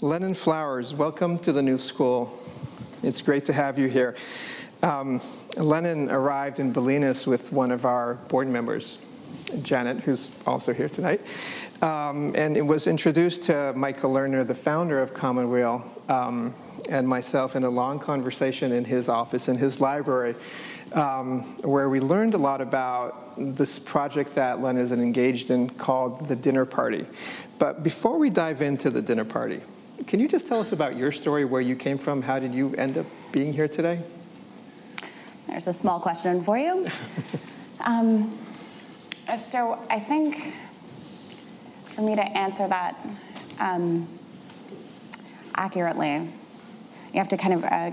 Lennon Flowers, welcome to the new school. It's great to have you here. Um, Lennon arrived in Bolinas with one of our board members, Janet, who's also here tonight, um, and it was introduced to Michael Lerner, the founder of Commonweal, um, and myself in a long conversation in his office in his library, um, where we learned a lot about this project that Len is engaged in called the Dinner Party. But before we dive into the dinner party, can you just tell us about your story, where you came from? How did you end up being here today? There's a small question for you. um, so I think for me to answer that um, accurately, you have to kind of, uh,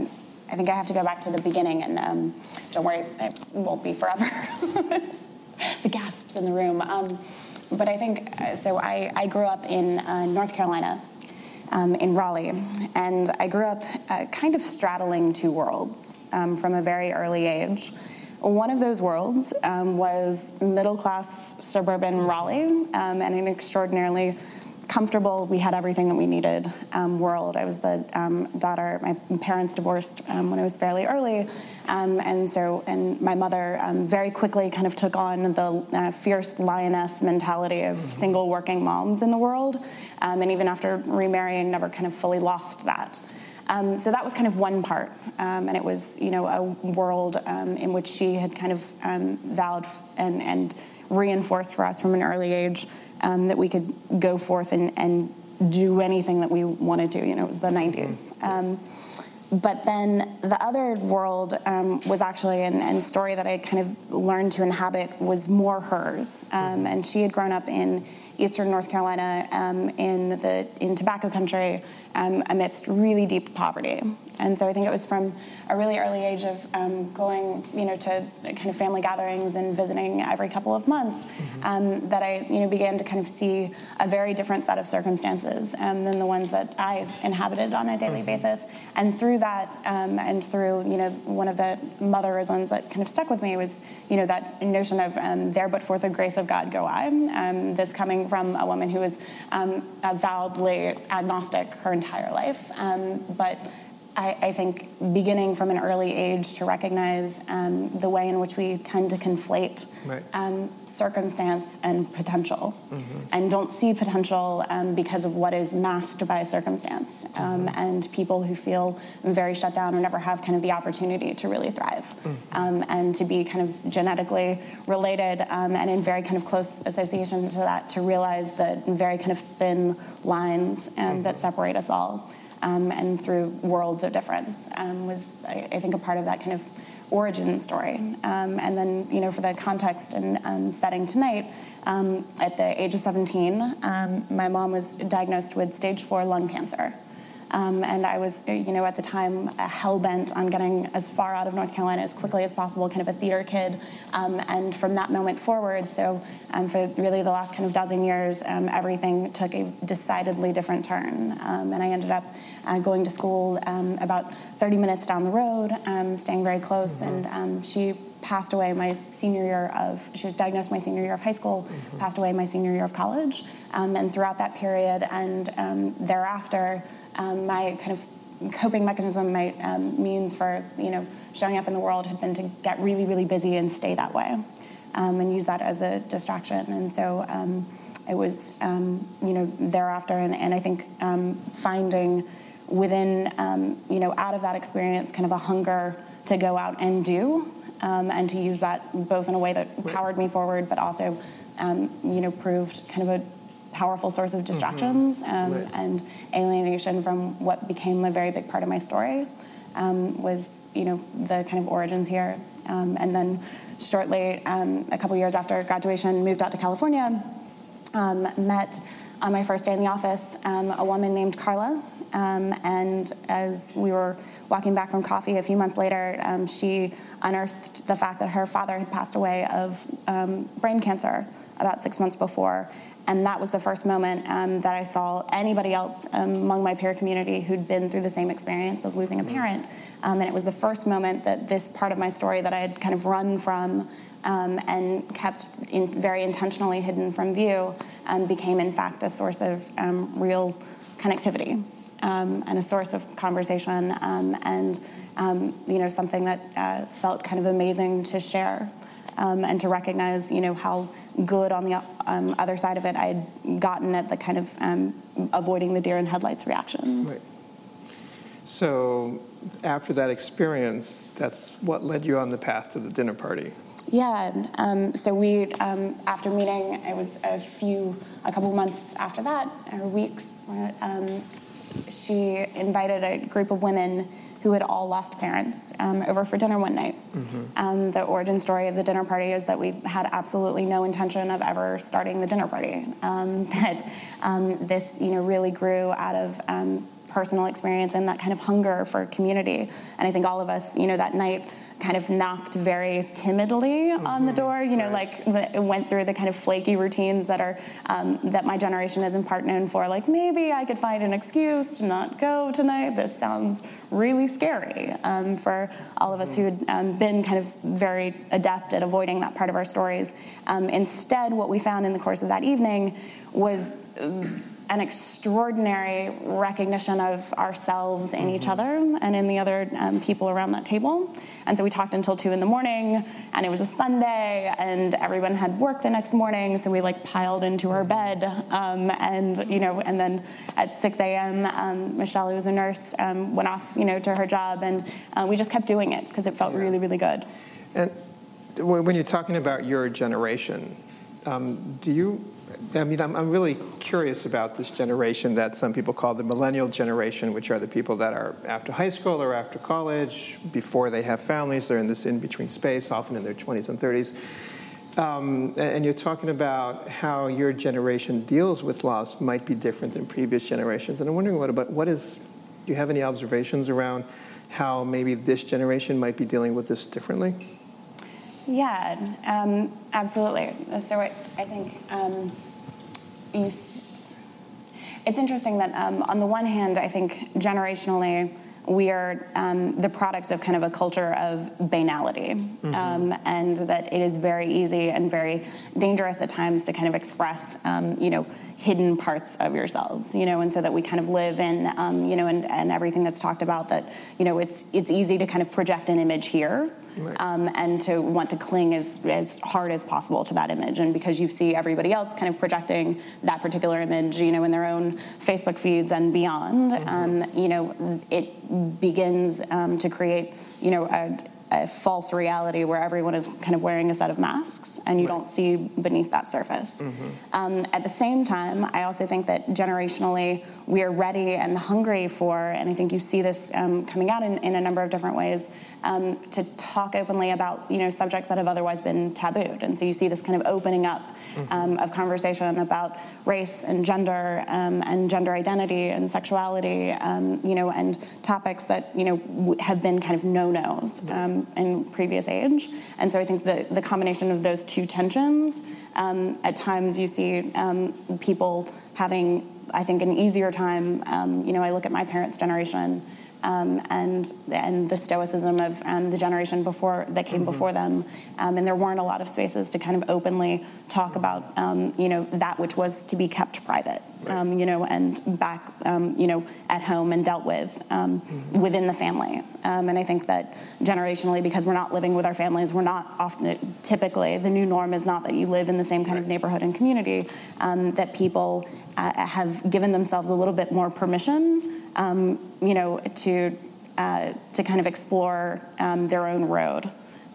I think I have to go back to the beginning, and um, don't worry, it won't be forever. the gasps in the room. Um, but I think, uh, so I, I grew up in uh, North Carolina um, in Raleigh. And I grew up uh, kind of straddling two worlds um, from a very early age. One of those worlds um, was middle class suburban Raleigh um, and an extraordinarily comfortable, we had everything that we needed um, world. I was the um, daughter, my parents divorced um, when I was fairly early. Um, and so, and my mother um, very quickly kind of took on the uh, fierce lioness mentality of mm-hmm. single working moms in the world. Um, and even after remarrying, never kind of fully lost that. Um, so that was kind of one part, um, and it was you know a world um, in which she had kind of um, vowed and, and reinforced for us from an early age um, that we could go forth and, and, do anything that we wanted to. You know, it was the 90s. Um, but then the other world um, was actually an, an, story that I kind of learned to inhabit was more hers, um, and she had grown up in eastern North Carolina um, in the in tobacco country um, amidst really deep poverty. And so I think it was from a really early age of um, going, you know, to kind of family gatherings and visiting every couple of months mm-hmm. Um, that I, you know, began to kind of see a very different set of circumstances um, than the ones that I inhabited on a daily mm-hmm. basis. And through that, um, and through, you know, one of the motherisms that kind of stuck with me was, you know, that notion of there but for the grace of God go I. this coming from a woman who was avowedly agnostic her entire entire life. Um, but I, I, think beginning from an early age to recognize um, the way in which we tend to conflate right. um, circumstance and potential, mm-hmm. and don't see potential um, because of what is masked by circumstance, um, mm-hmm. and people who feel very shut down or never have kind of the opportunity to really thrive, mm-hmm. Um, and to be kind of genetically related um, and in very kind of close association to that, to realize the very kind of thin lines um, that mm-hmm. separate us all um, and through worlds of difference um, was, I, I, think, a part of that kind of origin story. Um, and then, you know, for the context and um, setting tonight, um, at the age of 17, um, my mom was diagnosed with stage four lung cancer. Um, and I was, you know, at the time uh, hell bent on getting as far out of North Carolina as quickly as possible, kind of a theater kid. Um, and from that moment forward, so um, for really the last kind of dozen years, um, everything took a decidedly different turn. Um, and I ended up uh, going to school um, about 30 minutes down the road, staying very close. Mm-hmm. And she passed away my senior year of, she was diagnosed my senior year of high school, mm-hmm. passed away my senior year of college. and throughout that period and thereafter, um, my kind of coping mechanism, my um, means for you know showing up in the world had been to get really, really busy and stay that way, um, and use that as a distraction. And so um, it was um, you know thereafter, and, and I think um, finding within you know out of that experience kind of a hunger to go out and do, and to use that both in a way that powered me forward, but also you know proved kind of a powerful source of distractions mm-hmm. um, right. and alienation from what became a very big part of my story um, was you know the kind of origins here um, and then shortly um, a couple years after graduation moved out to california um, met on my first day in the office um, a woman named carla and as we were walking back from coffee a few months later she unearthed the fact that her father had passed away of brain cancer about six months before and that was the first moment um, that I saw anybody else among my peer community who'd been through the same experience of losing a mm-hmm. parent. Um, and it was the first moment that this part of my story that I had kind of run from um, and kept in very intentionally hidden from view um, became, in fact, a source of um, real connectivity. um, and a source of conversation, um, and um, you know something that uh, felt kind of amazing to share. Um, and to recognize, you know, how good on the um, other side of it I had gotten at the kind of um, avoiding the deer in headlights reactions. Right. So, after that experience, that's what led you on the path to the dinner party. Yeah. Um, so we, um, after meeting, it was a few, a couple months after that, or weeks. Um, she invited a group of women who had all lost parents um, over for dinner one night. Mm-hmm. Um, the origin story of the dinner party is that we had absolutely no intention of ever starting the dinner party. Um, that this, you know, really grew out of personal experience and that kind of hunger for community. And I think all of us, you know, that night kind of knocked very timidly mm-hmm. on the mm-hmm. door. You know, right. like went through the kind of flaky routines that are um, that my generation is in part known for. Like maybe I could find an excuse to not go tonight. This sounds really scary um, for all of us mm-hmm. who had um, been kind of very adept at avoiding that part of our stories. Um, instead, what we found in the course of that evening was an extraordinary recognition of ourselves in mm-hmm. each other and in the other um, people around that table. And so we talked until two in the morning, and it was a Sunday, and everyone had work the next morning, so we like piled into her bed. Um, and you know, and then at 6 a.m., um, Michelle, who was a nurse, um, went off, you know, to her job, and uh, we just kept doing it because it felt yeah. really, really good. And when you're talking about your generation, um, do you I mean, I'm, I'm, really curious about this generation that some people call the millennial generation, which are the people that are after high school or after college, before they have families. They're in this in between space, often in their 20s and 30s. Um, and you're talking about how your generation deals with loss might be different than previous generations. And I'm wondering what about what is, do you have any observations around how maybe this generation might be dealing with this differently? Yeah, um, absolutely. So I, I think um, you. It's interesting that um, on the one hand, I think generationally we are um, the product of kind of a culture of banality, mm-hmm. um, and that it is very easy and very dangerous at times to kind of express, um, you know, hidden parts of yourselves, you know, and so that we kind of live in, um, you know, and, and everything that's talked about that, you know, it's it's easy to kind of project an image here right. um, and to want to cling as, as hard as possible to that image. And because you see everybody else kind of projecting that particular image, you know, in their own Facebook feeds and beyond, mm-hmm. um, you know, it begins um, to create, you know, a, a false reality where everyone is kind of wearing a set of masks and you right. don't see beneath that surface. Mm-hmm. Um, at the same time, I also think that generationally we are ready and hungry for, and I think you see this um, coming out in, in, a number of different ways, um, to talk openly about you know subjects that have otherwise been tabooed. And so you see this kind of opening up mm-hmm. Um, of conversation about race and gender um, and gender identity and sexuality, um, you know, and topics that you know have been kind of no-nos in previous age. And so I think the, the combination of those two tensions, um, at times you see um, people having, I think, an easier time. Um, you know, I look at my parents' generation um, and and the stoicism of um, the generation before that came mm-hmm. before them, um, and there weren't a lot of spaces to kind of openly talk about um, you know that which was to be kept private, right. Um, you know, and back um, you know at home and dealt with mm-hmm. within the family. and I think that generationally, because we're not living with our families, we're not often typically the new norm is not that you live in the same kind right. of neighborhood and community. that people uh, have given themselves a little bit more permission um, you know, to uh, to kind of explore um, their own road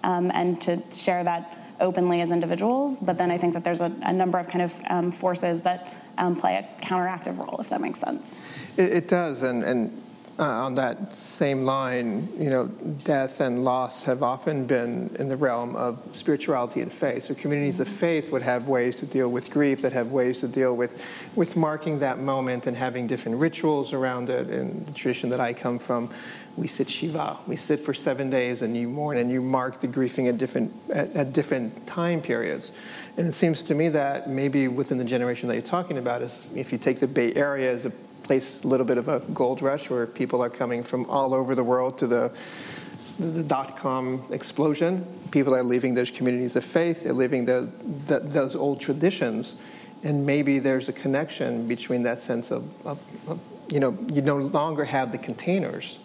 um, and to share that openly as individuals. But then I think that there's a, a number of kind of um, forces that um, play a counteractive role, if that makes sense. It, it does, and and uh, on that same line, you know, death and loss have often been in the realm of spirituality and faith. So communities of faith would have ways to deal with grief, that have ways to deal with, with marking that moment and having different rituals around it. In the tradition that I come from, we sit Shiva. We sit for seven days and you mourn and you mark the grieving at different, at, at different time periods. And it seems to me that maybe within the generation that you're talking about is if you take the Bay Area as a place a little bit of a gold rush where people are coming from all over the world to the the dot com explosion. People are leaving those communities of faith, they're leaving the, the, those old traditions, and maybe there's a connection between that sense of, of, of you know, you no longer have the containers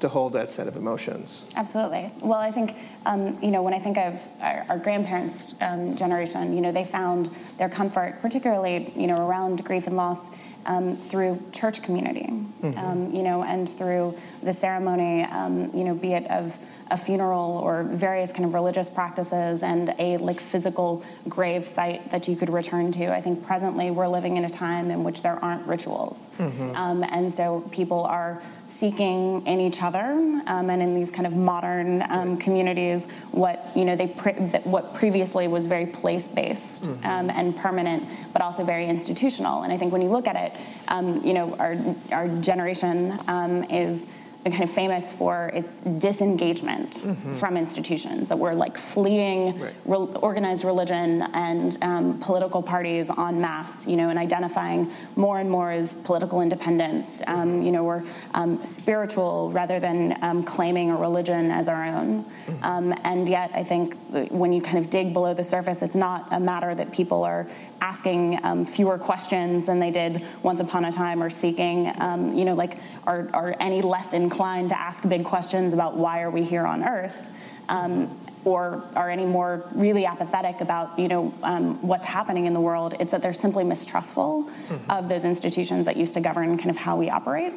to hold that set of emotions. Absolutely. Well, I think, um, you know, when I think of our, our grandparents' um, generation, you know, they found their comfort, particularly, you know, around grief and loss, um, through church community, mm-hmm. Um, you know, and through the ceremony, um, you know, be it of a funeral or various kind of religious practices and a like physical grave site that you could return to. I think presently we're living in a time in which there aren't rituals, mm-hmm. um, and so people are seeking in each other um, and in these kind of modern um, communities what you know they pre- what previously was very place based mm-hmm. Um, and permanent, but also very institutional. And I think when you look at it, um, you know, our our generation um, is kind of famous for its disengagement mm-hmm. from institutions that were like fleeing right. re- organized religion and um, political parties en masse you know and identifying more and more as political independents um, you know we're um, spiritual rather than um, claiming a religion as our own mm-hmm. Um, and yet i think when you kind of dig below the surface it's not a matter that people are asking um, fewer questions than they did once upon a time or seeking, um, you know, like are, are any less inclined to ask big questions about why are we here on earth. Um, or are any more really apathetic about you know um, what's happening in the world it's that they're simply mistrustful mm-hmm. of those institutions that used to govern kind of how we operate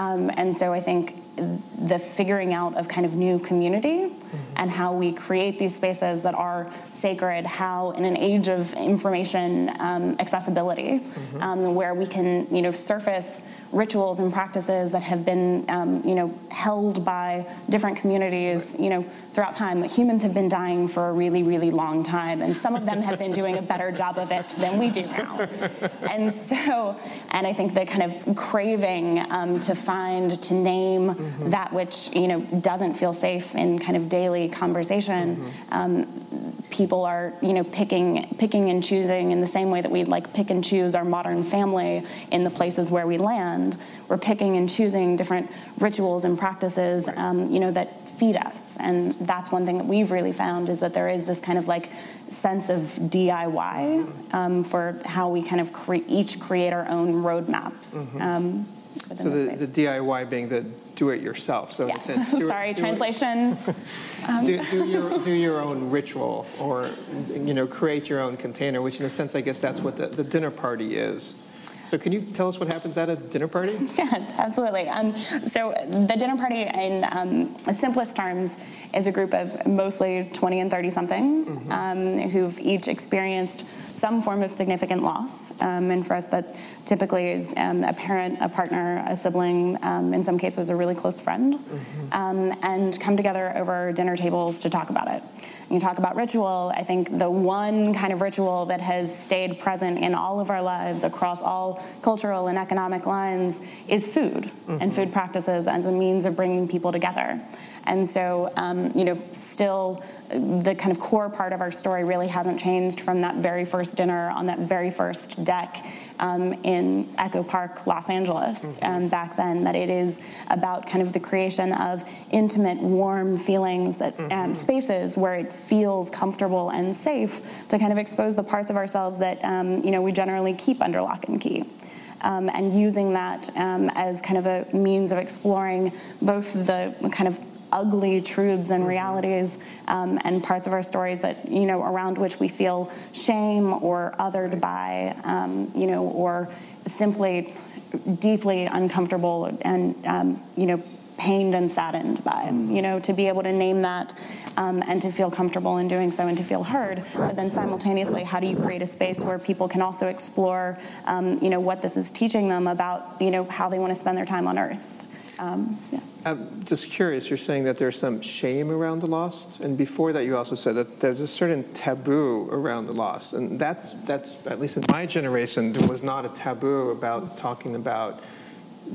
um, and so I think the figuring out of kind of new community mm-hmm. and how we create these spaces that are sacred, how in an age of information um, accessibility, mm-hmm. um, where we can you know surface rituals and practices that have been, um, you know, held by different communities, you know, throughout time. Humans have been dying for a really, really long time, and some of them have been doing a better job of it than we do now. And so, and I think the kind of craving um, to find, to name mm-hmm. that which, you know, doesn't feel safe in kind of daily conversation. Mm-hmm. Um, people are you know picking picking and choosing in the same way that we like pick and choose our modern family in the places where we land. We're picking and choosing different rituals and practices um, you know that feed us. And that's one thing that we've really found is that there is this kind of like sense of diy um, for how we kind of cre- each create our own roadmaps mm-hmm. um, so the, the diy being the do it yourself. So yeah. Sense, sorry, do translation. um. do, do, your do your own ritual, or you know, create your own container. Which, in a sense, I guess that's what the, the dinner party is. So, can you tell us what happens at a dinner party? Yeah, absolutely. Um, so, the dinner party, in um, simplest terms, is a group of mostly 20 and 30 somethings mm-hmm. um, who've each experienced some form of significant loss. Um, and for us, that typically is um, a parent, a partner, a sibling, um, in some cases, a really close friend, mm-hmm. Um, and come together over dinner tables to talk about it. You talk about ritual, I think the one kind of ritual that has stayed present in all of our lives across all cultural and economic lines is food mm-hmm. and food practices as a means of bringing people together. And so, um, you know, still the kind of core part of our story really hasn't changed from that very first dinner on that very first deck um, in Echo Park, Los Angeles, mm-hmm. um, back then. That it is about kind of the creation of intimate, warm feelings, that um, mm-hmm. spaces where it feels comfortable and safe to kind of expose the parts of ourselves that um, you know we generally keep under lock and key. Um, and using that um, as kind of a means of exploring both the kind of ugly truths and realities um, and parts of our stories that you know around which we feel shame or othered by um, you know or simply deeply uncomfortable and um, you know pained and saddened by you know to be able to name that um, and to feel comfortable in doing so and to feel heard. But then simultaneously how do you create a space where people can also explore um, you know what this is teaching them about you know how they want to spend their time on earth? Um, yeah. I'm just curious, you're saying that there's some shame around the lost, and before that, you also said that there's a certain taboo around the lost, and that's that's at least in my generation, there was not a taboo about talking about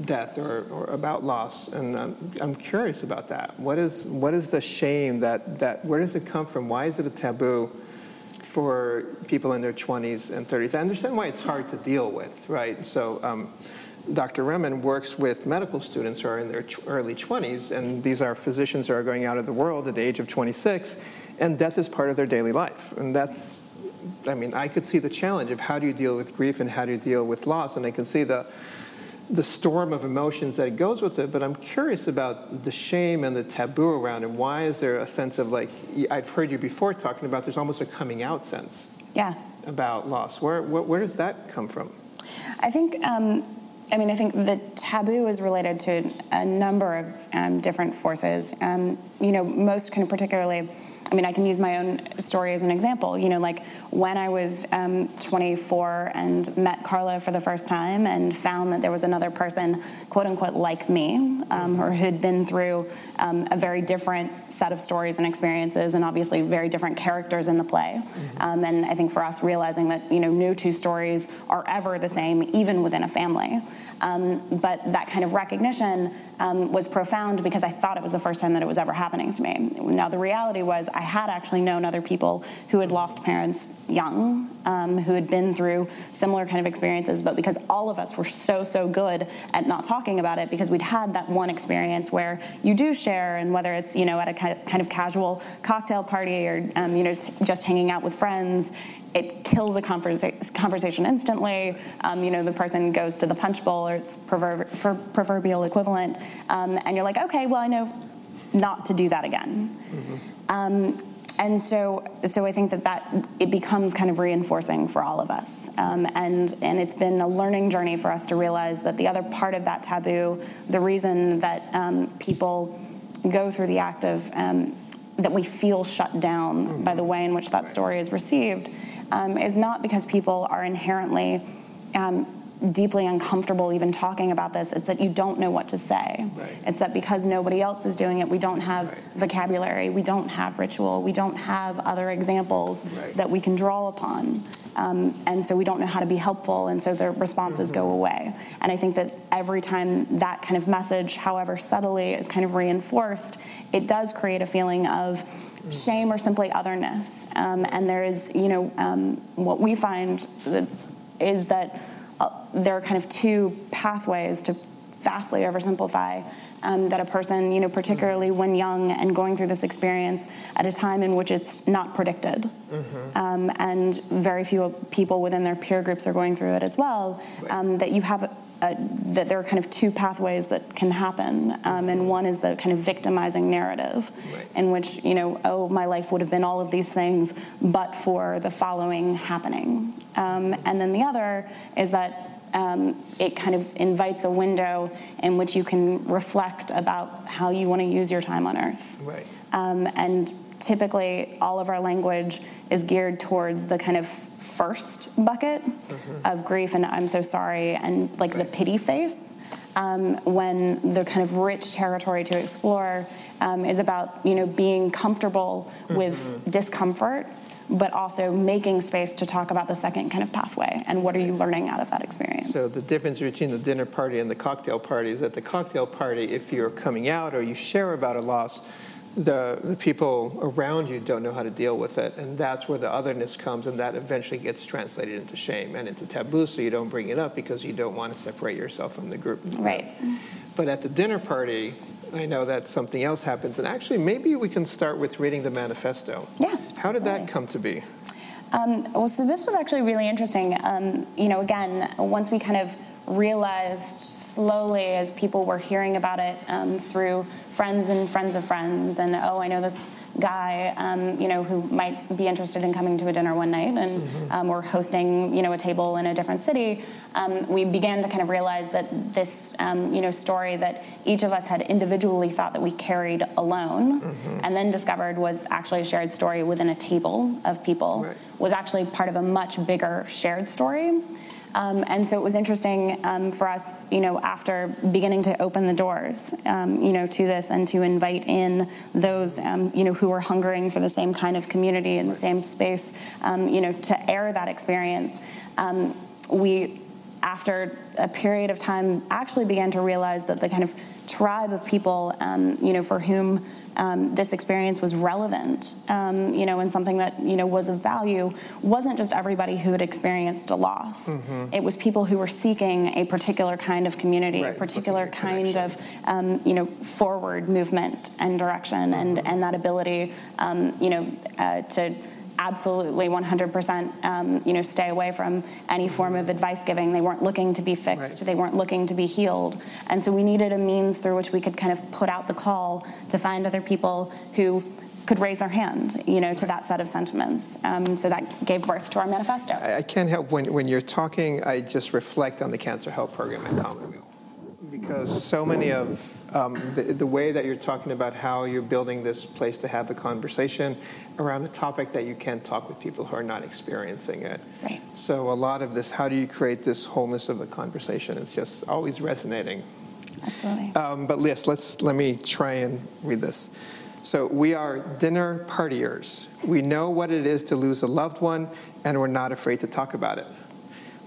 death or, or about loss, and I'm, I'm curious about that. What is what is the shame that that where does it come from? Why is it a taboo? For people in their 20s and 30s, I understand why it's hard to deal with, right? So, um, Dr. Remen works with medical students who are in their early 20s, and these are physicians who are going out of the world at the age of 26, and death is part of their daily life. And that's, I mean, I could see the challenge of how do you deal with grief and how do you deal with loss, and I can see the the storm of emotions that goes with it. But I'm curious about the shame and the taboo around it. Why is there a sense of like I've heard you before talking about? There's almost a coming out sense. Yeah. About loss. Where where, where does that come from? I think. Um, I mean, I think the taboo is related to a number of um, different forces. Um, you know, most kind of particularly I mean, I can use my own story as an example. You know, like when I was um, 24 and met Carla for the first time and found that there was another person, quote unquote, like me, um, or who'd been through um, a very different set of stories and experiences, and obviously very different characters in the play. Mm-hmm. And I think for us, realizing that you know, no two stories are ever the same, even within a family. Um, but that kind of recognition um, was profound because I thought it was the first time that it was ever happening to me. Now, the reality was I had actually known other people who had lost parents young, um, who had been through similar kind of experiences, but because all of us were so, so good at not talking about it because we'd had that one experience where you do share, and whether it's, you know, at a kind of casual cocktail party or, um, you know, just hanging out with friends, it kills a conversa- conversation instantly. Um, you know, the person goes to the punch bowl or its proverb- proverbial equivalent, um, and you're like, okay, well, I know not to do that again. Mm-hmm. Um, and so, so I think that that it becomes kind of reinforcing for all of us, um, and and it's been a learning journey for us to realize that the other part of that taboo, the reason that um, people go through the act of um, that we feel shut down mm-hmm. by the way in which that story is received um, is not because people are inherently um, deeply uncomfortable even talking about this. It's that you don't know what to say. Right. It's that because nobody else is doing it, we don't have right. vocabulary, we don't have ritual, we don't have other examples right. that we can draw upon. Um, and so we don't know how to be helpful, and so the responses mm-hmm. go away. And I think that every time that kind of message, however subtly, is kind of reinforced, it does create a feeling of shame or simply otherness. Um, and there is, you know, um, what we find that's, is that there are kind of two pathways to vastly oversimplify um, that a person, you know, particularly when young and going through this experience at a time in which it's not predicted, mm-hmm. um, and very few people within their peer groups are going through it as well, um, that you have uh, that there are kind of two pathways that can happen, um, and one is the kind of victimizing narrative, right. in which you know, oh, my life would have been all of these things, but for the following happening, um, and then the other is that. Um, it kind of invites a window in which you can reflect about how you want to use your time on Earth. Right. Um, and typically all of our language is geared towards the kind of first bucket mm-hmm. of grief and I'm so sorry and like right. the pity face. Um, when the kind of rich territory to explore um, is about you know being comfortable mm-hmm. with discomfort but also making space to talk about the second kind of pathway and what are you learning out of that experience. So the difference between the dinner party and the cocktail party is that the cocktail party, if you're coming out or you share about a loss, the, the people around you don't know how to deal with it. And that's where the otherness comes, and that eventually gets translated into shame and into taboo, so you don't bring it up because you don't want to separate yourself from the group. Right. But at the dinner party, I know that something else happens. And actually, maybe we can start with reading the manifesto. Yeah. How did that come to be? Um, well, so this was actually really interesting. Um, you know, again, once we kind of realized slowly as people were hearing about it um, through friends and friends of friends, and oh, I know this guy, um, you know, who might be interested in coming to a dinner one night, and mm-hmm. um, we're hosting, you know, a table in a different city. Um, we began to kind of realize that this, um, you know, story that each of us had individually thought that we carried alone, mm-hmm. and then discovered was actually a shared story within a table of people, right. was actually part of a much bigger shared story. Um, and so it was interesting um, for us, you know, after beginning to open the doors, um, you know, to this and to invite in those, um, you know, who were hungering for the same kind of community in the same space, um, you know, to air that experience. Um, we after a period of time, actually began to realize that the kind of tribe of people, um, you know, for whom um, this experience was relevant, um, you know, and something that you know was of value, wasn't just everybody who had experienced a loss. Mm-hmm. It was people who were seeking a particular kind of community, right. a particular kind of um, you know forward movement and direction, mm-hmm. and and that ability, um, you know, uh, to absolutely 100% um, you know stay away from any form of advice giving they weren't looking to be fixed right. they weren't looking to be healed and so we needed a means through which we could kind of put out the call to find other people who could raise their hand, you know, to that set of sentiments. Um, so that gave birth to our manifesto. I, I, can't help when, when you're talking, I just reflect on the Cancer Help Program at Commonweal because so many of um, the, the, way that you're talking about how you're building this place to have a conversation around a topic that you can't talk with people who are not experiencing it. Right. So a lot of this, how do you create this wholeness of the conversation? It's just always resonating. Absolutely. Um, but yes, let's let me try and read this. So we are dinner partiers. We know what it is to lose a loved one, and we're not afraid to talk about it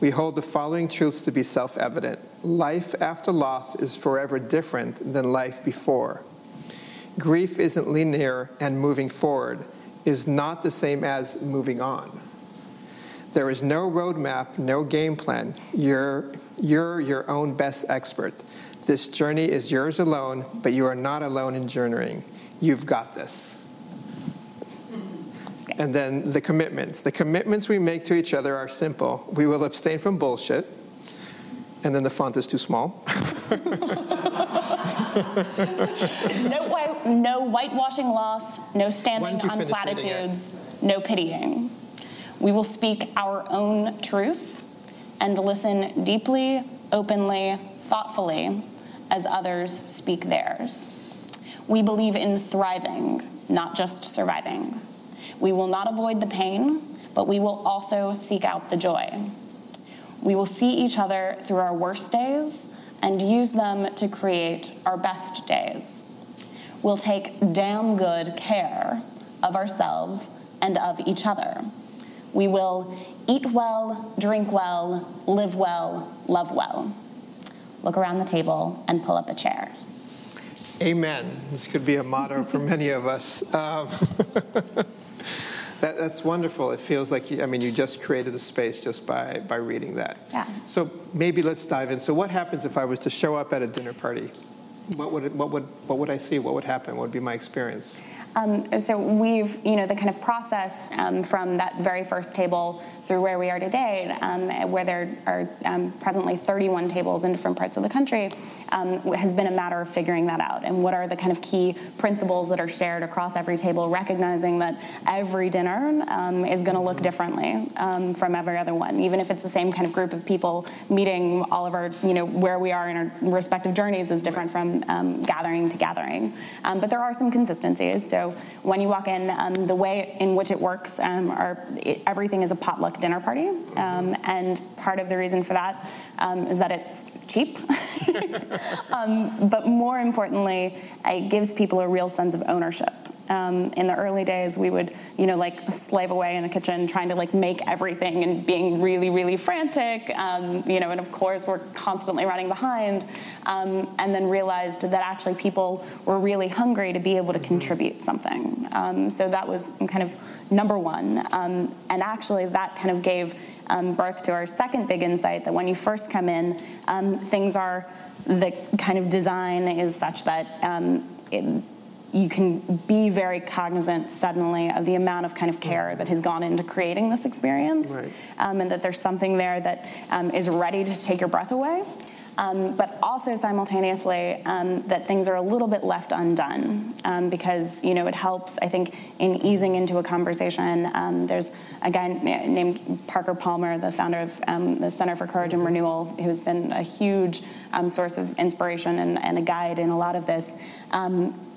we hold the following truths to be self evident life after loss is forever different than life before. Grief isn't linear, and moving forward is not the same as moving on. There is no roadmap, no game plan. You're, you're your own best expert. This journey is yours alone, but you are not alone in journeying. You've got this. And then the commitments. The commitments we make to each other are simple. We will abstain from bullshit. And then the font is too small. no, white, no whitewashing loss, no standing on platitudes, no pitying. We will speak our own truth and listen deeply, openly, thoughtfully as others speak theirs. We believe in thriving, not just surviving. We will not avoid the pain, but we will also seek out the joy. We will see each other through our worst days and use them to create our best days. We'll take damn good care of ourselves and of each other. We will eat well, drink well, live well, love well. Look around the table and pull up a chair. Amen. This could be a motto for many of us. Um, That, that's wonderful. It feels like, you, I mean, you just created the space just by, by reading that. Yeah. So maybe let's dive in. So what happens if I was to show up at a dinner party? What would, it, what would, what would I see? What would happen? What would be my experience? Um, so we've, you know, the kind of process um, from that very first table through where we are today, um, where there are um, presently 31 tables in different parts of the country, um, has been a matter of figuring that out. And what are the kind of key principles that are shared across every table, recognizing that every dinner um, is going to look differently from every other one, even if it's the same kind of group of people meeting. All of our, you know, where we are in our respective journeys is different from gathering to gathering. but there are some consistencies. So when you walk in, um, the way in which it works, um, are, it, everything is a potluck dinner party, um, and part of the reason for that um, is that it's cheap, um, but more importantly, it gives people a real sense of ownership. Um, in the early days, we would, you know, like slave away in the kitchen trying to like make everything and being really, really frantic, um, you know, and of course we're constantly running behind, um, and then realized that actually people were really hungry to be able to contribute something. Um, so that was kind of number one, um, and actually that kind of gave um, birth to our second big insight that when you first come in, things are the kind of design is such that it, you can be very cognizant suddenly of the amount of kind of care that has gone into creating this experience, right. um, and that there's something there that um, is ready to take your breath away um, but also simultaneously um, that things are a little bit left undone um, because you know it helps I think in easing into a conversation. Um, there's a guy named Parker Palmer, the founder of um, the Center for Courage and Renewal, who's been a huge um, source of inspiration and, and, a guide in a lot of this.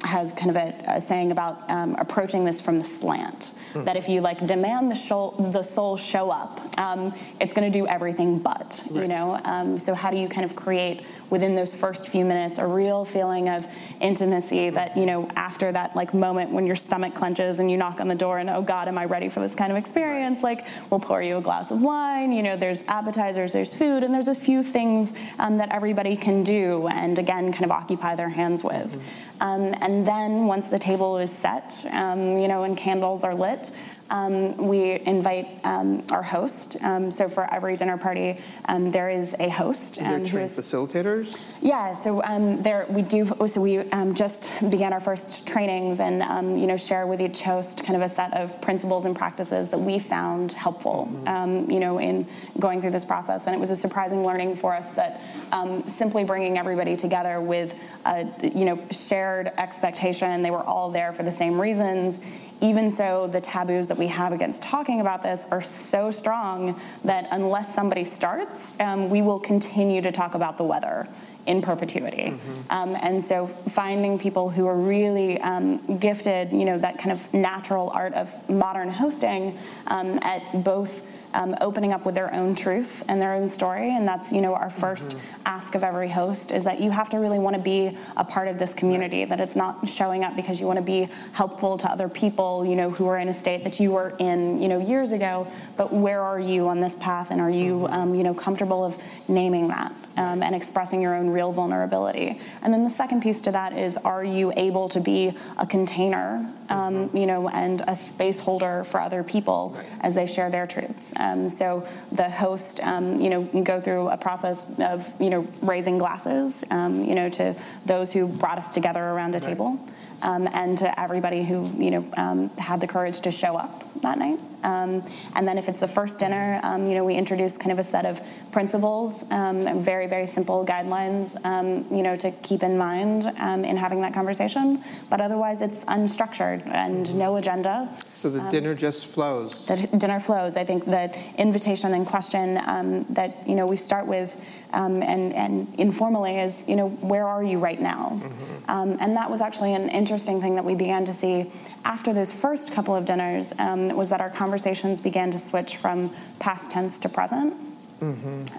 Has kind of a, a saying about approaching this from the slant. Hmm. That if you like demand the, show, the soul show up, um, it's going to do everything but. Right. You know. Um, so how do you kind of create within those first few minutes a real feeling of intimacy that you know after that like moment when your stomach clenches and you knock on the door and oh God, am I ready for this kind of experience? Like we'll pour you a glass of wine. You know, there's appetizers, there's food, and there's a few things um, that everybody can do and again kind of occupy their hands with. Mm-hmm. Um, and then once the table is set, um, you know, and candles are lit, um, we invite um, our host. Um, so for every dinner party, um, there is a host. And they're um, trained is- facilitators? yeah, so um, there we do. So we um, just began our first trainings, and um, you know, share with each host kind of a set of principles and practices that we found helpful. Um, you know, in going through this process, and it was a surprising learning for us that um, simply bringing everybody together with a you know shared expectation, they were all there for the same reasons. Even so, the taboos that we have against talking about this are so strong that unless somebody starts, um, we will continue to talk about the weather in perpetuity. Um, and so finding people who are really um, gifted, you know, that kind of natural art of modern hosting um, at both um, opening up with their own truth and their own story. And that's, you know, our 1st ask of every host is that you have to really want to be a part of this community, that it's not showing up because you want to be helpful to other people, you know, who are in a state that you were in, you know, years ago, but where are you on this path and are you, um, you know, comfortable of naming that? um, and expressing your own real vulnerability. And then the second piece to that is, are you able to be a container, um, you know, and a space holder for other people as they share their truths? Um, so the host, um, you know, can go through a process of, you know, raising glasses, um, you know, to those who brought us together around a table. Um, and to everybody who you know um, had the courage to show up that night. Um, and then if it's the first dinner, um, you know we introduce kind of a set of principles, um, and very very simple guidelines, um, you know to keep in mind in having that conversation. But otherwise, it's unstructured and no agenda. So the dinner just flows. The dinner flows. I think the invitation and question that you know we start with, and and informally is you know where are you right now, and that was actually an interesting thing that we began to see after those first couple of dinners um, was that our conversations began to switch from past tense to present.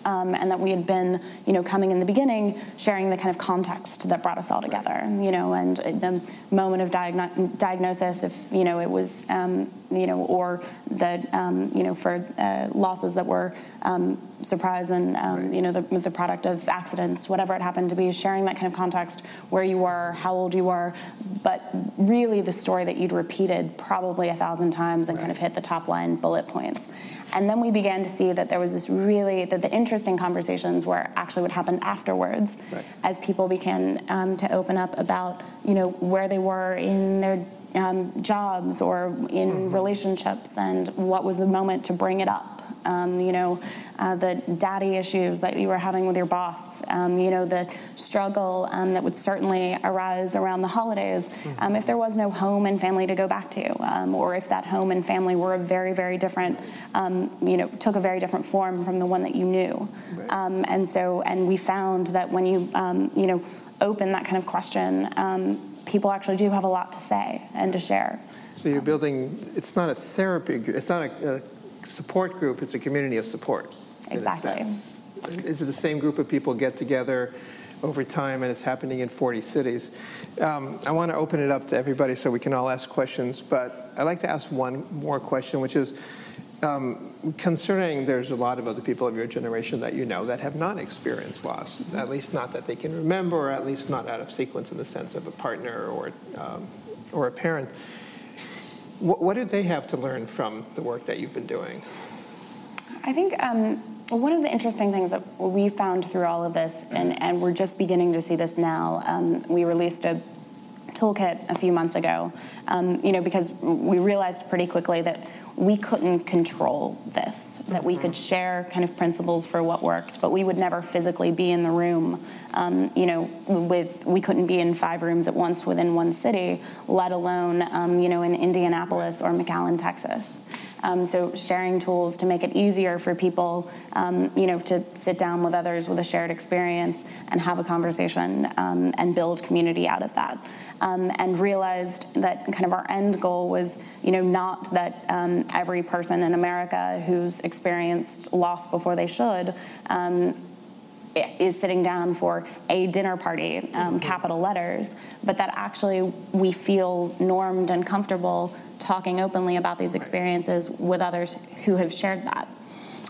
Um, and that we had been, you know, coming in the beginning, sharing the kind of context that brought us all together, you know, and the moment of diagno- diagnosis, if you know it was, um, you know, or the, um, you know, for uh, losses that were um, surprise and um, you know the, the product of accidents, whatever it happened to be, sharing that kind of context, where you were, how old you were, but really the story that you'd repeated probably a thousand times and kind of hit the top line bullet points. And then we began to see that there was this really that the interesting conversations were actually what happened afterwards, Right. as people began um, to open up about you know where they were in their um, jobs or in relationships and what was the moment to bring it up. Um, you know, uh, the daddy issues that you were having with your boss, um, you know, the struggle um, that would certainly arise around the holidays um, if there was no home and family to go back to, um, or if that home and family were a very, very different, um, you know, took a very different form from the one that you knew. Um, and so, and we found that when you, um, you know, open that kind of question, um, people actually do have a lot to say and to share. So you're building, it's not a therapy group, it's not a, a support group, it's a community of support. Exactly. Is it the same group of people get together over time and it's happening in 40 cities? Um, I want to open it up to everybody so we can all ask questions, but I'd like to ask one more question, which is um, concerning there's a lot of other people of your generation that you know that have not experienced loss, at least not that they can remember, or at least not out of sequence in the sense of a partner or, um, or a parent. What, what do they have to learn from the work that you've been doing? I think um, one of the interesting things that we found through all of this, and, and we're just beginning to see this now, um, we released a toolkit a few months ago, um, you know, because we realized pretty quickly that we couldn't control this, that we could share kind of principles for what worked, but we would never physically be in the room, um, you know, with, we couldn't be in five rooms at once within one city, let alone, um, you know, in Indianapolis or McAllen, Texas. Um, so sharing tools to make it easier for people, um, you know, to sit down with others with a shared experience and have a conversation um, and build community out of that. Um, and realized that kind of our end goal was, you know, not that um, every person in America who's experienced loss before they should um, is sitting down for a dinner party, um, capital letters, but that actually we feel normed and comfortable talking openly about these experiences with others who have shared that.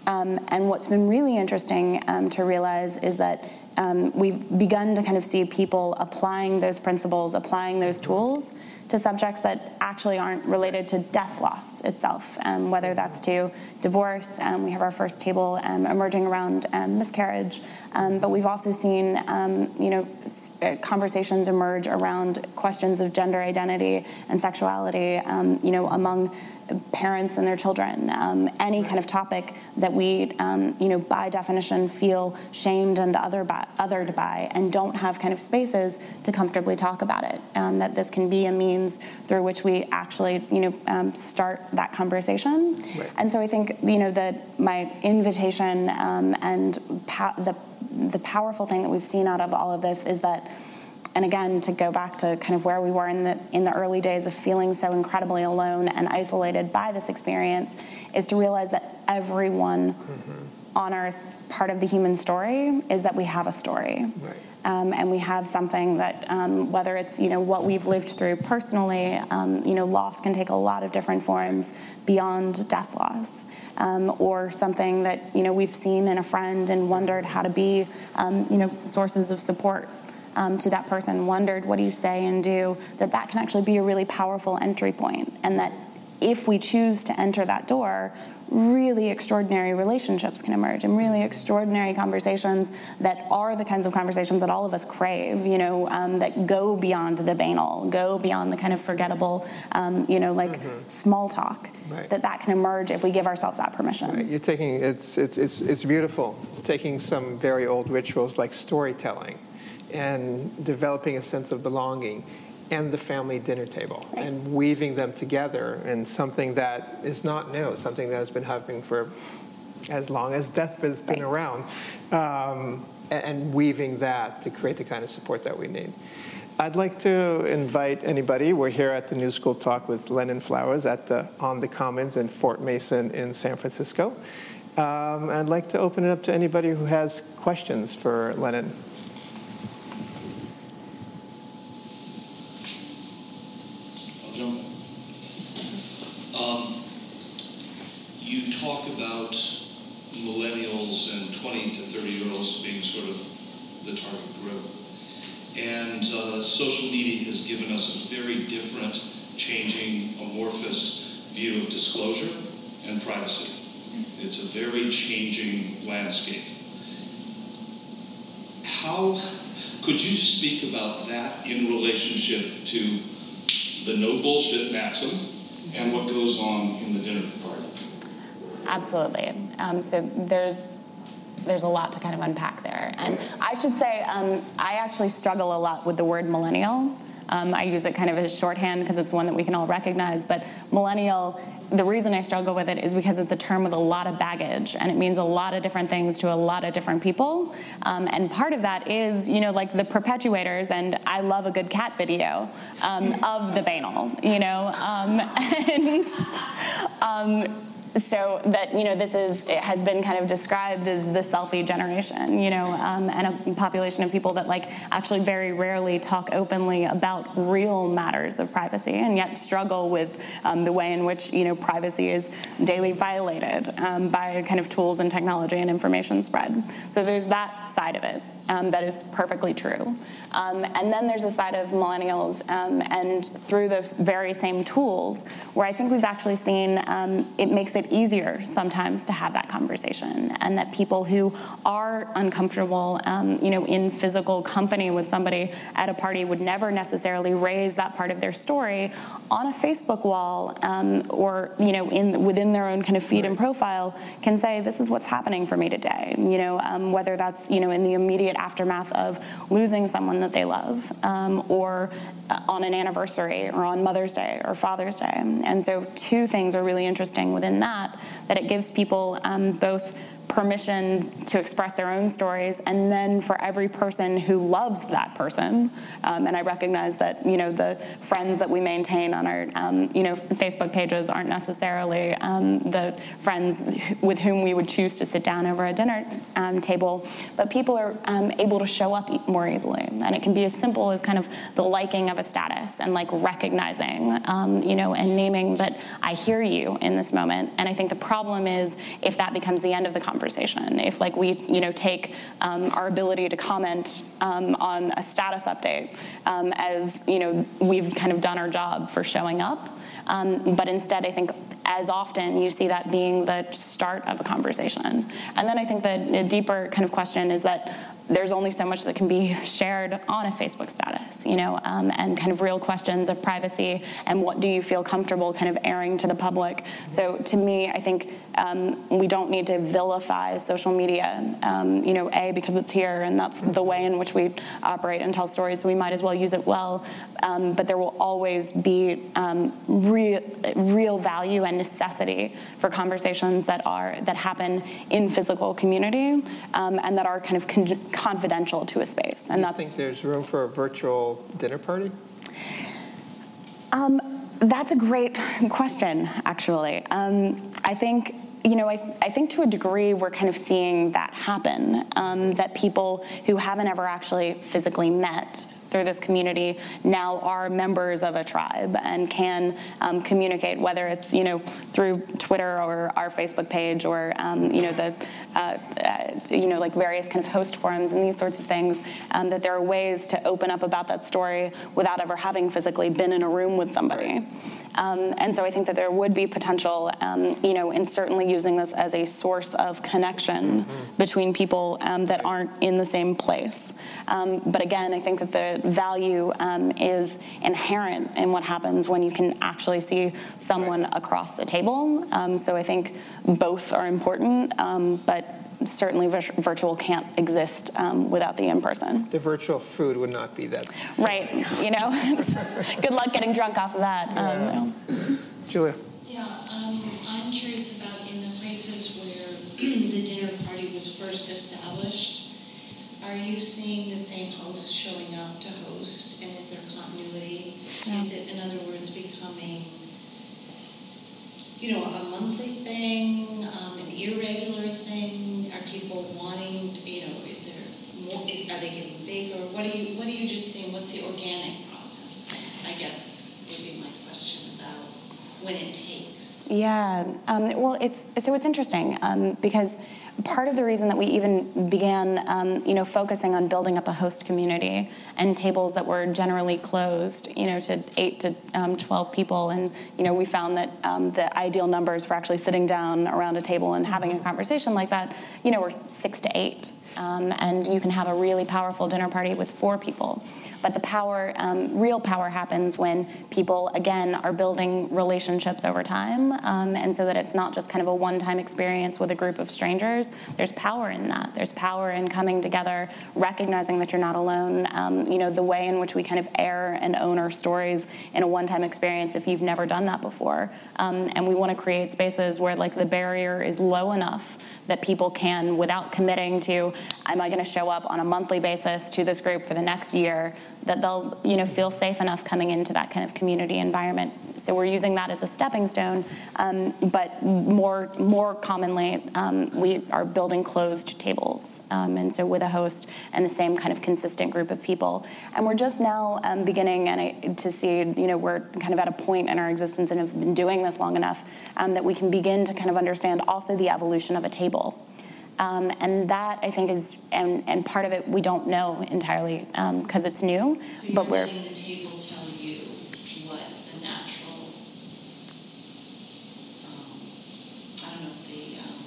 Um, and what's been really interesting um, to realize is that um, we've begun to kind of see people applying those principles, applying those tools to subjects that actually aren't related to death loss itself, um, whether that's to divorce. Um, we have our first table um, emerging around um, miscarriage, um, but we've also seen, you know, uh, conversations emerge around questions of gender identity and sexuality, you know, among parents and their children, um, any kind of topic that we, um, you know, by definition feel shamed and other by, othered by, and don't have kind of spaces to comfortably talk about it. Um, that this can be a means through which we actually, you know, um, start that conversation. Right. And so I think, you know, that my invitation um, and pa- the the powerful thing that we've seen out of all of this is that and again to go back to kind of where we were in the in the early days of feeling so incredibly alone and isolated by this experience is to realize that everyone mm-hmm. on earth part of the human story is that we have a story right. um, and we have something that um, whether it's you know what we've lived through personally um, you know loss can take a lot of different forms beyond death loss um, or something that you know we've seen in a friend and wondered how to be um, you know sources of support um, to that person, wondered what do you say and do, that that can actually be a really powerful entry point, and that if we choose to enter that door, really extraordinary relationships can emerge and really extraordinary conversations that are the kinds of conversations that all of us crave, you know, um, that go beyond the banal, go beyond the kind of forgettable, um, you know, like mm-hmm. small talk. Right. That that can emerge if we give ourselves that permission. Right. You're taking it's, it's it's it's beautiful. Taking some very old rituals like storytelling and developing a sense of belonging and the family dinner table right. and weaving them together in something that is not new, something that has been happening for as long as death has been right. around, um, and, weaving that to create the kind of support that we need. I'd like to invite anybody. We're here at the New School Talk with Lennon Flowers at the on the Commons in Fort Mason in San Francisco. Um, I'd like to open it up to anybody who has questions for Lennon. Talk about millennials and 20 to 30 year olds being sort of the target group. And uh, social media has given us a very different, changing, amorphous view of disclosure and privacy. It's a very changing landscape. How could you speak about that in relationship to the no bullshit maxim and what goes on in the dinner party? Absolutely. Um, so there's there's a lot to kind of unpack there. And I should say, um, I actually struggle a lot with the word millennial. Um, I use it kind of as shorthand because it's one that we can all recognize. But millennial, the reason I struggle with it is because it's a term with a lot of baggage and it means a lot of different things to a lot of different people. Um, and part of that is, you know, like the perpetuators, and I love a good cat video um, of the banal, you know. Um, and um, so that you know this is it has been kind of described as the selfie generation you know um, and a population of people that like actually very rarely talk openly about real matters of privacy and yet struggle with um, the way in which you know privacy is daily violated um, by kind of tools and technology and information spread. So there's that side of it um, that is perfectly true um, and then there's a side of millennials, um, and through those very same tools, where I think we've actually seen um, it makes it easier sometimes to have that conversation, and that people who are uncomfortable, um, you know, in physical company with somebody at a party would never necessarily raise that part of their story on a Facebook wall um, or you know in within their own kind of feed right. and profile can say this is what's happening for me today. You know, um, whether that's you know in the immediate aftermath of losing someone that they love, um, or uh, on an anniversary, or on Mother's Day, or Father's Day. And so, two things are really interesting within that that it gives people um, both permission to express their own stories, and then for every person who loves that person, um, and I recognize that you know the friends that we maintain on our um, you know Facebook pages aren't necessarily um, the friends with whom we would choose to sit down over a dinner um, table, but people are um, able to show up more easily, and it can be as simple as kind of the liking of a status and like recognizing um, you know and naming that I hear you in this moment, and I think the problem is if that becomes the end of the conversation conversation. If like we, you know, take um, our ability to comment um, on a status update um, as, you know, we've kind of done our job for showing up. Um, but instead, I think as often you see that being the start of a conversation. And then I think the deeper kind of question is that there's only so much that can be shared on a Facebook status, you know, um, and kind of real questions of privacy and what do you feel comfortable kind of airing to the public. So to me, I think um, we don't need to vilify social media, um, you know, A, because it's here and that's the way in which we operate and tell stories, so we might as well use it well. Um, but there will always be um, real, real value and necessity for conversations that are that happen in physical community um, and that are kind of con- confidential to a space. And that's. think there's room for a virtual dinner party? Um, that's a great question, actually. Um, I think you know, I, I, think to a degree we're kind of seeing that happen. Um, that people who haven't ever actually physically met through this community now are members of a tribe and can um, communicate, whether it's you know through Twitter or our Facebook page or um, you know the uh, uh, you know like various kind of host forums and these sorts of things. Um, that there are ways to open up about that story without ever having physically been in a room with somebody. Um, and so I think that there would be potential, um, you know, in certainly using this as a source of connection mm-hmm. between people um, that aren't in the same place. Um, but again, I think that the value um, is inherent in what happens when you can actually see someone across the table. Um, so I think both are important, but certainly virtual can't exist um, without the in-person. The virtual food would not be that. Right. You know, good luck getting drunk off of that. Yeah. Um, Julia. Yeah, um, I'm curious about in the places where the dinner party was first established, are you seeing the same host showing up to host, and is there continuity? Yeah. Is it, in other words, becoming, you know, a monthly thing, um, an irregular thing? Are people wanting, to, you know, is there more, is, are they getting bigger? What are you, what are you just seeing? What's the organic process? I guess would be my question about when it takes. Yeah. Um, well, it's so it's interesting um, because part of the reason that we even began, um, you know, focusing on building up a host community and tables that were generally closed, you know, to eight to um, twelve people, and you know, we found that um, the ideal numbers for actually sitting down around a table and having a conversation like that, you know, were six to eight, um, and you can have a really powerful dinner party with four people. But the power, um, real power, happens when people, again, are building relationships over time. Um, and so that it's not just kind of a one time experience with a group of strangers. There's power in that. There's power in coming together, recognizing that you're not alone. Um, you know, the way in which we kind of air and own our stories in a one time experience if you've never done that before. Um, and we want to create spaces where, like, the barrier is low enough that people can, without committing to, am I going to show up on a monthly basis to this group for the next year, that they'll you know feel safe enough coming into that kind of community environment. So we're using that as a stepping stone, um, but more more commonly um, we are building closed tables, um, and so with a host and the same kind of consistent group of people. And we're just now um, beginning and to see you know we're kind of at a point in our existence and have been doing this long enough um, that we can begin to kind of understand also the evolution of a table. Um, and that I think is, and, and part of it we don't know entirely because um, it's new. So but we're. the table tell you what the natural, um, I don't know, the um,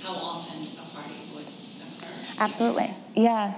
how often a party would occur. Absolutely, yeah.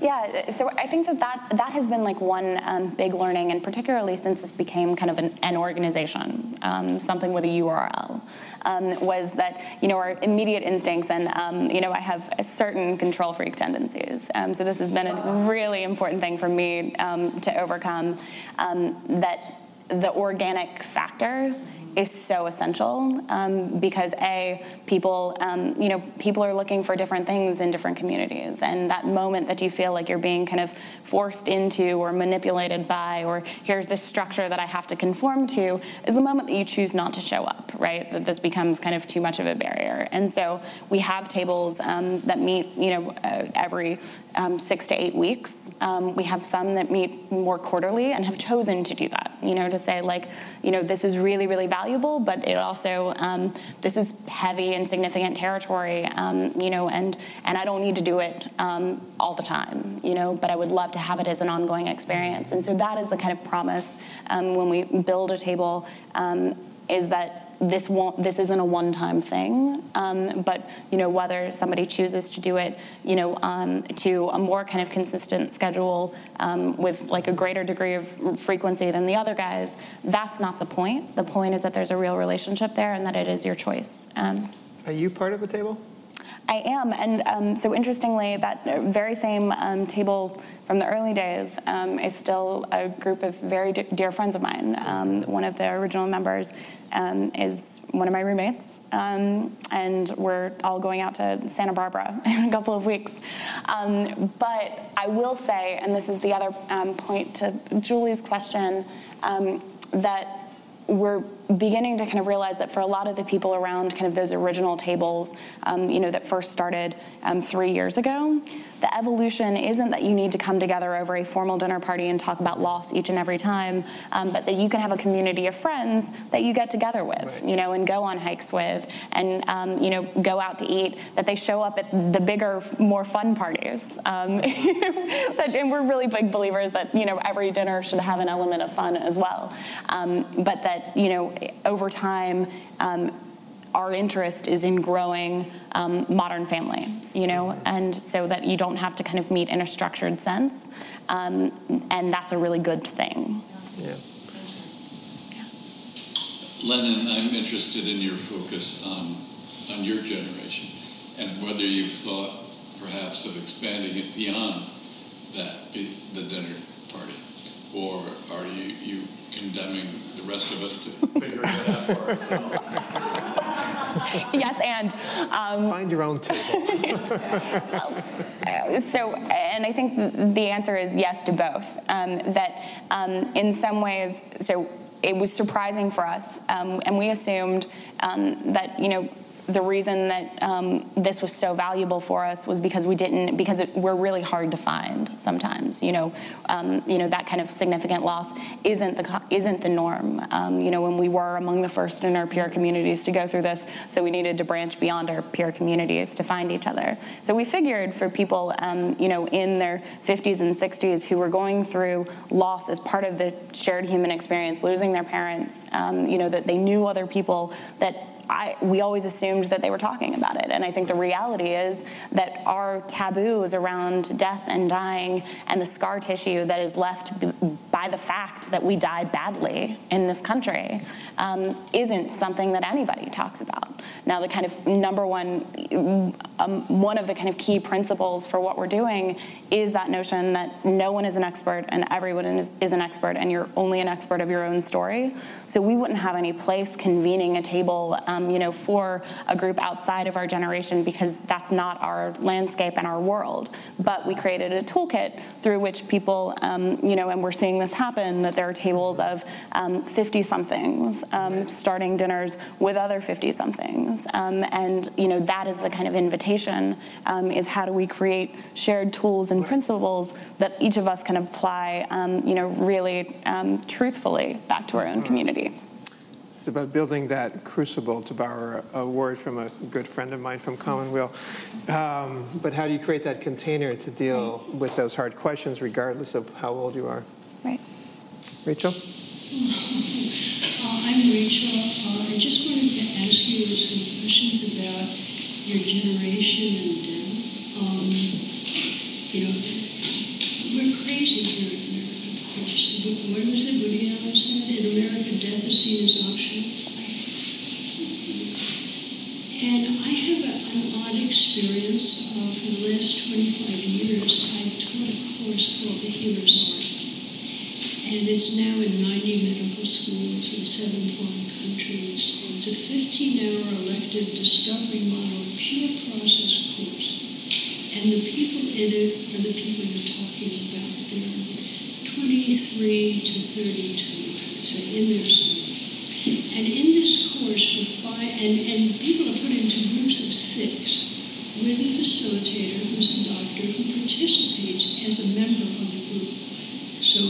Yeah, so I think that that, that has been like one um, big learning, and particularly since this became kind of an, an organization, um, something with a URL, um, was that you know our immediate instincts, and um, you know I have a certain control freak tendencies. Um, so this has been a really important thing for me um, to overcome. that the organic factor is so essential um, because a people um, you know people are looking for different things in different communities. And that moment that you feel like you're being kind of forced into or manipulated by or here's this structure that I have to conform to is the moment that you choose not to show up right? That this becomes kind of too much of a barrier. And so we have tables um, that meet you know uh, every um, six to eight weeks. Um, we have some that meet more quarterly and have chosen to do that you know, to say like, you know, this is really, really valuable, but it also um, this is heavy and significant territory, um, you know, and and I don't need to do it um, all the time, you know, but I would love to have it as an ongoing experience, and so that is the kind of promise um, when we build a table is that this won't this isn't a one-time thing um, but you know whether somebody chooses to do it you know um, to a more kind of consistent schedule um, with like a greater degree of frequency than the other guys that's not the point. The point is that there's a real relationship there and that it is your choice. Um, are you part of a table I am, and um, so interestingly, that very same um, table from the early days um, is still a group of very dear friends of mine. Um, one of the original members um, is one of my roommates, um, and we're all going out to Santa Barbara in a couple of weeks. but I will say, and this is the other point to Julie's question, that we're beginning to kind of realize that for a lot of the people around kind of those original tables, um, you know, that first started um, three years ago, the evolution isn't that you need to come together over a formal dinner party and talk about loss each and every time, um, but that you can have a community of friends that you get together with, right. you know, and go on hikes with, and um, you know, go out to eat. That they show up at the bigger, more fun parties. Um, and we're really big believers that you know every dinner should have an element of fun as well, um, but that you know over time, um, our interest is in growing um, modern family, you know, and so that you don't have to kind of meet in a structured sense, um, and that's a really good thing. Yeah. Lennon, I'm interested in your focus on on your generation and whether you've thought perhaps of expanding it beyond that the dinner party, or are you you condemning the rest of us to figure it out for ourselves. yes, and um, find your own table. so, and I think the answer is yes to both. Um, that um, in some ways, so it was surprising for us, um, and we assumed um, that you know the reason that um, this was so valuable for us was because we didn't because it, we're really hard to find sometimes you know? Um, you know that kind of significant loss isn't the isn't the norm. Um, you know when we were among the first in our peer communities to go through this so we needed to branch beyond our peer communities to find each other. So we figured for people um, you know in their 50s and 60s who were going through loss as part of the shared human experience losing their parents um, you know that they knew other people that I, we always assumed that they were talking about it. And I think the reality is that our taboos around death and dying and the scar tissue that is left by the fact that we die badly in this country um, isn't something that anybody talks about. Now, the kind of number one, um, one of the kind of key principles for what we're doing is that notion that no one is an expert and everyone is, is an expert and you're only an expert of your own story. So we wouldn't have any place convening a table. Um, um, you know, for a group outside of our generation because that's not our landscape and our world. But we created a toolkit through which people, um, you know, and we're seeing this happen that there are tables of 50 um, somethings um, starting dinners with other 50 somethings. Um, and, you know, that is the kind of invitation is how do we create shared tools and principles that each of us can apply, you know, really truthfully back to our own community. It's about building that crucible, to borrow a word from a good friend of mine from Commonweal. Um, but how do you create that container to deal right. with those hard questions, regardless of how old you are? Right. Rachel? Uh, I'm Rachel. Uh, I just wanted to ask you some questions about your generation and death. Um, you know, we're crazy here of. What was it Woody Allen said? In America, death is seen as option. And I have a, an odd experience. Uh, for the last 25 years, I've taught a course called The Healer's Art. And it's now in 90 medical schools in seven foreign countries. It's a 15-hour elective discovery model, pure process course. And the people in it are the people you're talking about. They're 23 to 32, I would say, in their and in this course, for five, and, and people are put into groups of six with a facilitator who's a doctor who participates as a member of the group. So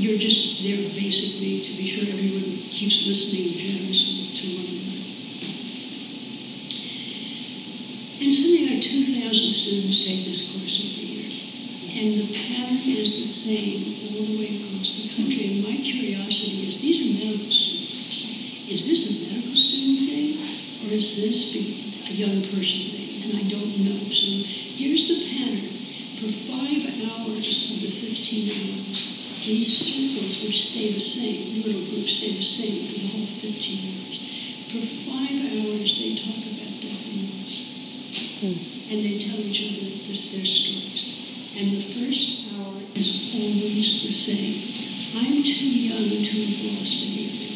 you're just there basically to be sure everyone keeps listening generously to one another. And something like 2,000 students take this course. And the pattern is the same all the way across the country. And my curiosity is these are medical students. Is this a medical student thing? Or is this a young person thing? And I don't know. So here's the pattern. For five hours of the 15 hours, these circles, which stay the same, the little groups stay the same for the whole 15 hours. For five hours, they talk about death and loss. Hmm. And they tell each other this, their stories. And the first hour is always the same. I'm too young to have lost anything.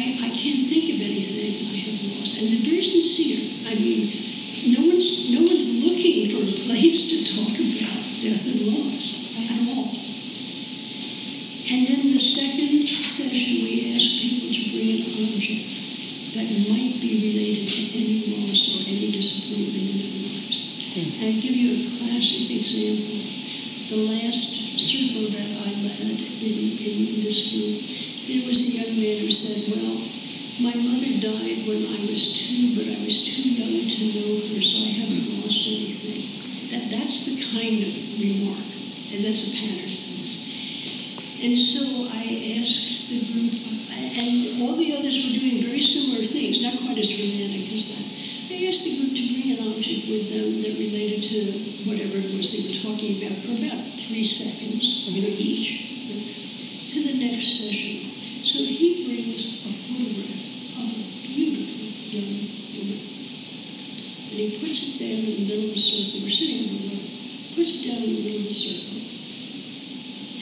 I, I can't think of anything I have lost. And they're very sincere. I mean, no one's, no one's looking for a place to talk about death and loss at all. And then the second session, we ask people to bring an object that might be related to any loss or any disappointment I'll give you a classic example. The last circle that I led in, in this group, there was a young man who said, Well, my mother died when I was two, but I was too young to know her, so I haven't lost anything. That, that's the kind of remark, and that's a pattern. And so I asked the group, and all the others were doing very similar things, not quite as dramatic as that. I asked the group to bring an object with them that related to whatever it was they were talking about for about three seconds, you know, each, to the next session. So he brings a photograph of a beautiful young woman. And he puts it down in the middle of the circle. We're sitting on the road. Puts it down in the middle of the circle.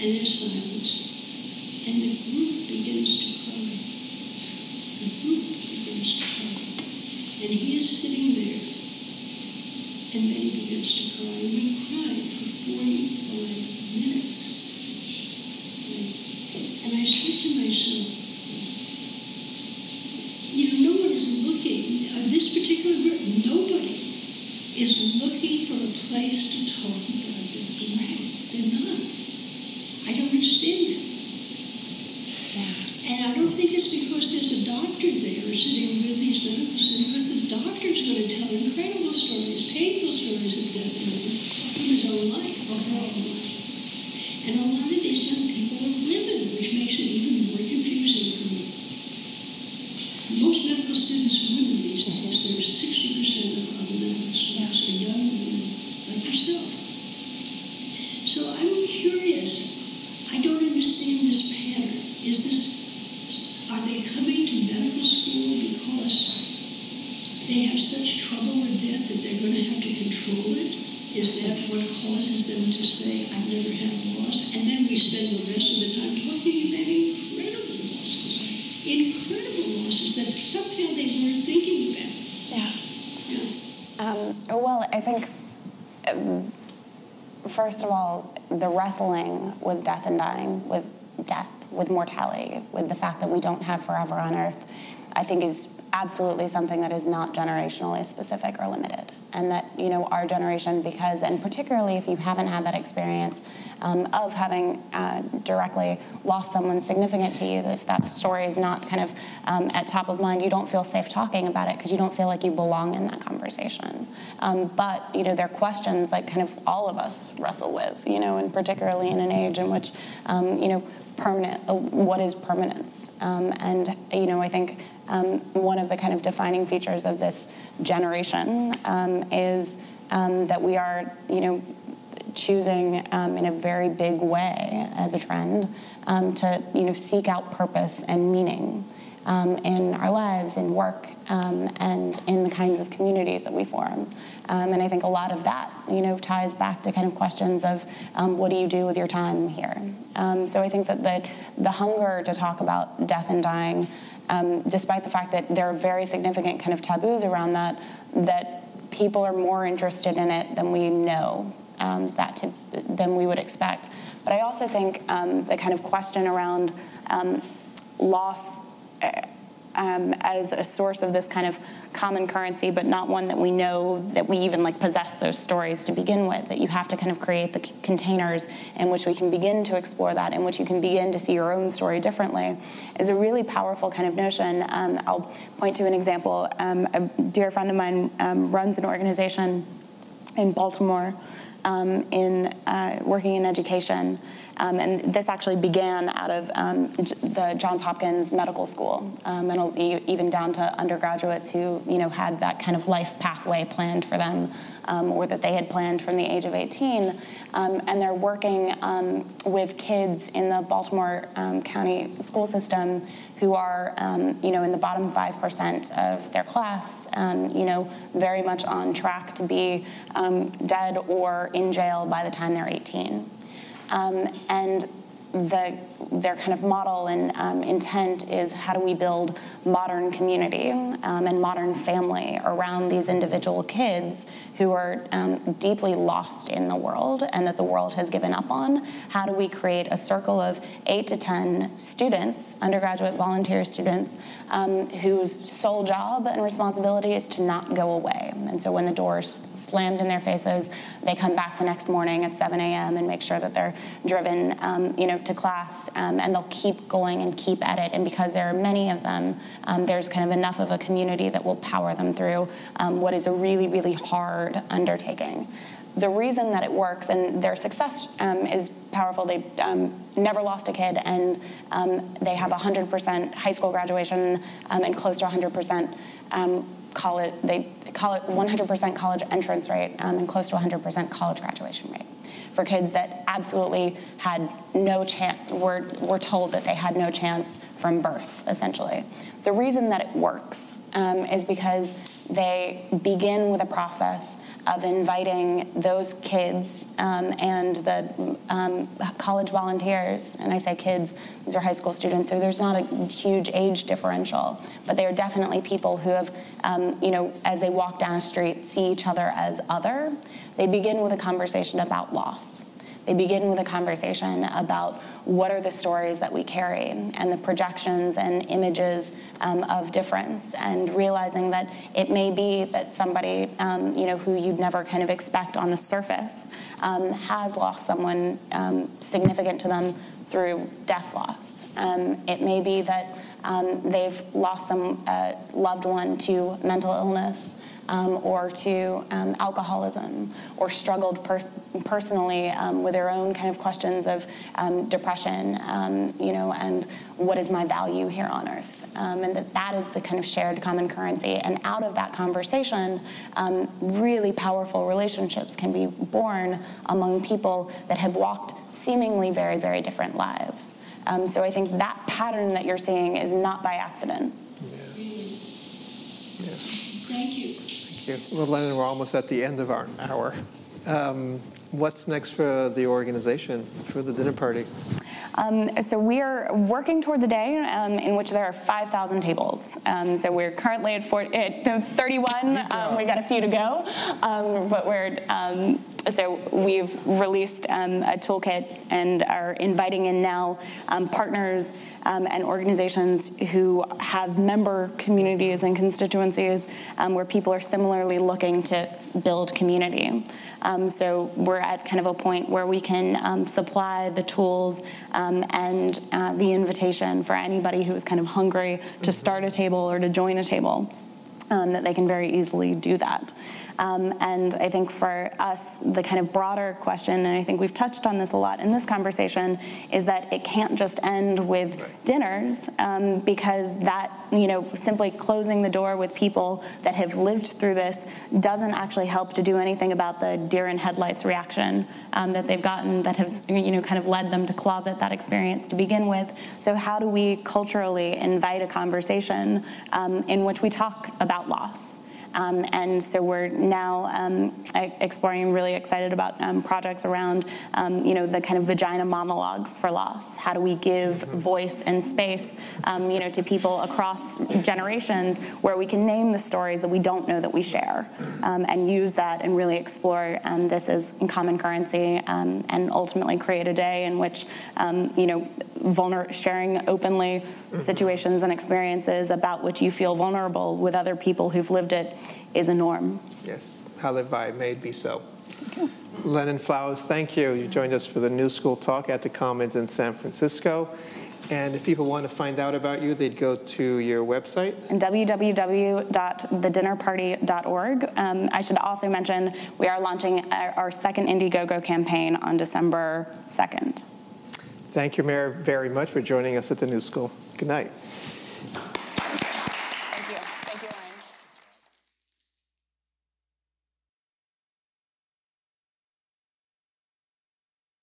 And there's silence. And the group begins to cry. The group begins to cry. And he is sitting there. And then he begins to cry. And he cried for 45 minutes. And I said to myself, you know, no one is looking, uh, this particular group, nobody is looking for a place to talk about their lives. They're not. I don't understand that. And I don't think it's because there's a doctor there sitting with these medical because the doctor's going to tell incredible stories, painful stories of death from his own life, her own life. And a lot of these young people are women, which makes it even more confusing for me. Most medical students are women these days. There's 60% of, of the medical students are young women like yourself. So I'm curious. I don't understand this pattern. Is this, are they coming to medical school because they have such trouble with death that they're going to have to control it? Is that what causes them to say, I've never had loss? And then we spend the rest of the time talking about incredible losses. Incredible losses that somehow they weren't thinking about. Yeah. Yeah. Um, well, I think, um, first of all, the wrestling with death and dying, with death, with mortality, with the fact that we don't have forever on earth, I think is absolutely something that is not generationally specific or limited. And that, you know, our generation, because, and particularly if you haven't had that experience um, of having uh, directly lost someone significant to you, if that story is not kind of um, at top of mind, you don't feel safe talking about it because you don't feel like you belong in that conversation. Um, but, you know, there are questions like kind of all of us wrestle with, you know, and particularly in an age in which, um, you know, permanent, uh, what is permanence? Um, and, you know, I think um, one of the kind of defining features of this generation um, is um, that we are, you know, choosing um, in a very big way as a trend um, to, you know, seek out purpose and meaning um, in our lives, in work, and in the kinds of communities that we form. and I think a lot of that, you know, ties back to kind of questions of what do you do with your time here. so I think that the, the hunger to talk about death and dying um, despite the fact that there are very significant kind of taboos around that, that people are more interested in it than we know um, that to, than we would expect. But I also think um, the kind of question around um, loss uh, um, as a source of this kind of common currency, but not one that we know that we even like possess those stories to begin with. That you have to kind of create the c- containers in which we can begin to explore that, in which you can begin to see your own story differently, is a really powerful kind of notion. Um, I'll point to an example. Um, a dear friend of mine um, runs an organization in Baltimore um, in uh, working in education. Um, and this actually began out of um, the Johns Hopkins Medical School, um, and even down to undergraduates who, you know, had that kind of life pathway planned for them, um, or that they had planned from the age of 18. Um, and they're working um, with kids in the Baltimore County school system who are, you know, in the bottom 5% of their class, you know, very much on track to be dead or in jail by the time they're 18. Um, and the, their kind of model and um, intent is how do we build modern community um, and modern family around these individual kids who are um, deeply lost in the world and that the world has given up on? How do we create a circle of eight to 10 students, undergraduate volunteer students, um, whose sole job and responsibility is to not go away? And so when the doors slammed in their faces, they come back the next morning at 7 a.m. and make sure that they're driven, um, you know, to class, um, and they'll keep going and keep at it. And because there are many of them, um, there's kind of enough of a community that will power them through um, what is a really, really hard undertaking. The reason that it works and their success um, is powerful. They um, never lost a kid, and they have 100% high school graduation and close to 100% college. They call it 100% college entrance rate and close to 100% college graduation rate for kids that absolutely had no chance, were, were told that they had no chance from birth, essentially. The reason that it works um, is because they begin with a process of inviting those kids um, and the um, college volunteers, and I say kids, these are high school students, so there's not a huge age differential, but they are definitely people who have, um, you know, as they walk down a street, see each other as other. They begin with a conversation about loss. They begin with a conversation about what are the stories that we carry and the projections and images um, of difference, and realizing that it may be that somebody, um, you know, who you'd never kind of expect on the surface um, has lost someone um, significant to them through death loss. Um, it may be that um, they've lost some uh, loved one to mental illness um, or to um, alcoholism or struggled per- personally um, with their own kind of questions of depression, you know, and what is my value here on earth. Um, and that that is the kind of shared common currency. And out of that conversation, really powerful relationships can be born among people that have walked seemingly very, very different lives. so I think that pattern that you're seeing is not by accident. Yeah. Yes. Thank you. Thank you. Well, Lennon, we're almost at the end of our hour. Um, what's next for the organization for the dinner party? Um, so we are working toward the day um, in which there are 5,000 tables. Um, so we're currently at, 40, at 31. Um, we've got a few to go, um, but we're um, so we've released a toolkit and are inviting in now partners and organizations who have member communities and constituencies where people are similarly looking to build community. Um, so we're at kind of a point where we can um, supply the tools um, and uh, the invitation for anybody who is kind of hungry to start a table or to join a table. Um, that they can very easily do that. Um, and I think for us, the kind of broader question, and I think we've touched on this a lot in this conversation, is that it can't just end with right. dinners um, because that, you know, simply closing the door with people that have lived through this doesn't actually help to do anything about the deer in headlights reaction um, that they've gotten that has, you know, kind of led them to closet that experience to begin with. So, how do we culturally invite a conversation um, in which we talk about loss? Um, and so we're now um, exploring, really excited about um, projects around, um, you know, the kind of vagina monologues for loss. How do we give voice and space, um, you know, to people across generations where we can name the stories that we don't know that we share um, and use that and really explore this as in common currency and ultimately create a day in which, you know, vulner- sharing openly situations and experiences about which you feel vulnerable with other people who've lived it is a norm. Yes, how live by, may it be so. Lennon Flowers, thank you. You joined us for the New School Talk at the Commons in San Francisco. And if people want to find out about you, they'd go to your website. and www.thedinnerparty.org. Um, I should also mention we are launching our, our second Indiegogo campaign on December 2nd. Thank you, Mayor, very much for joining us at the New School. Good night.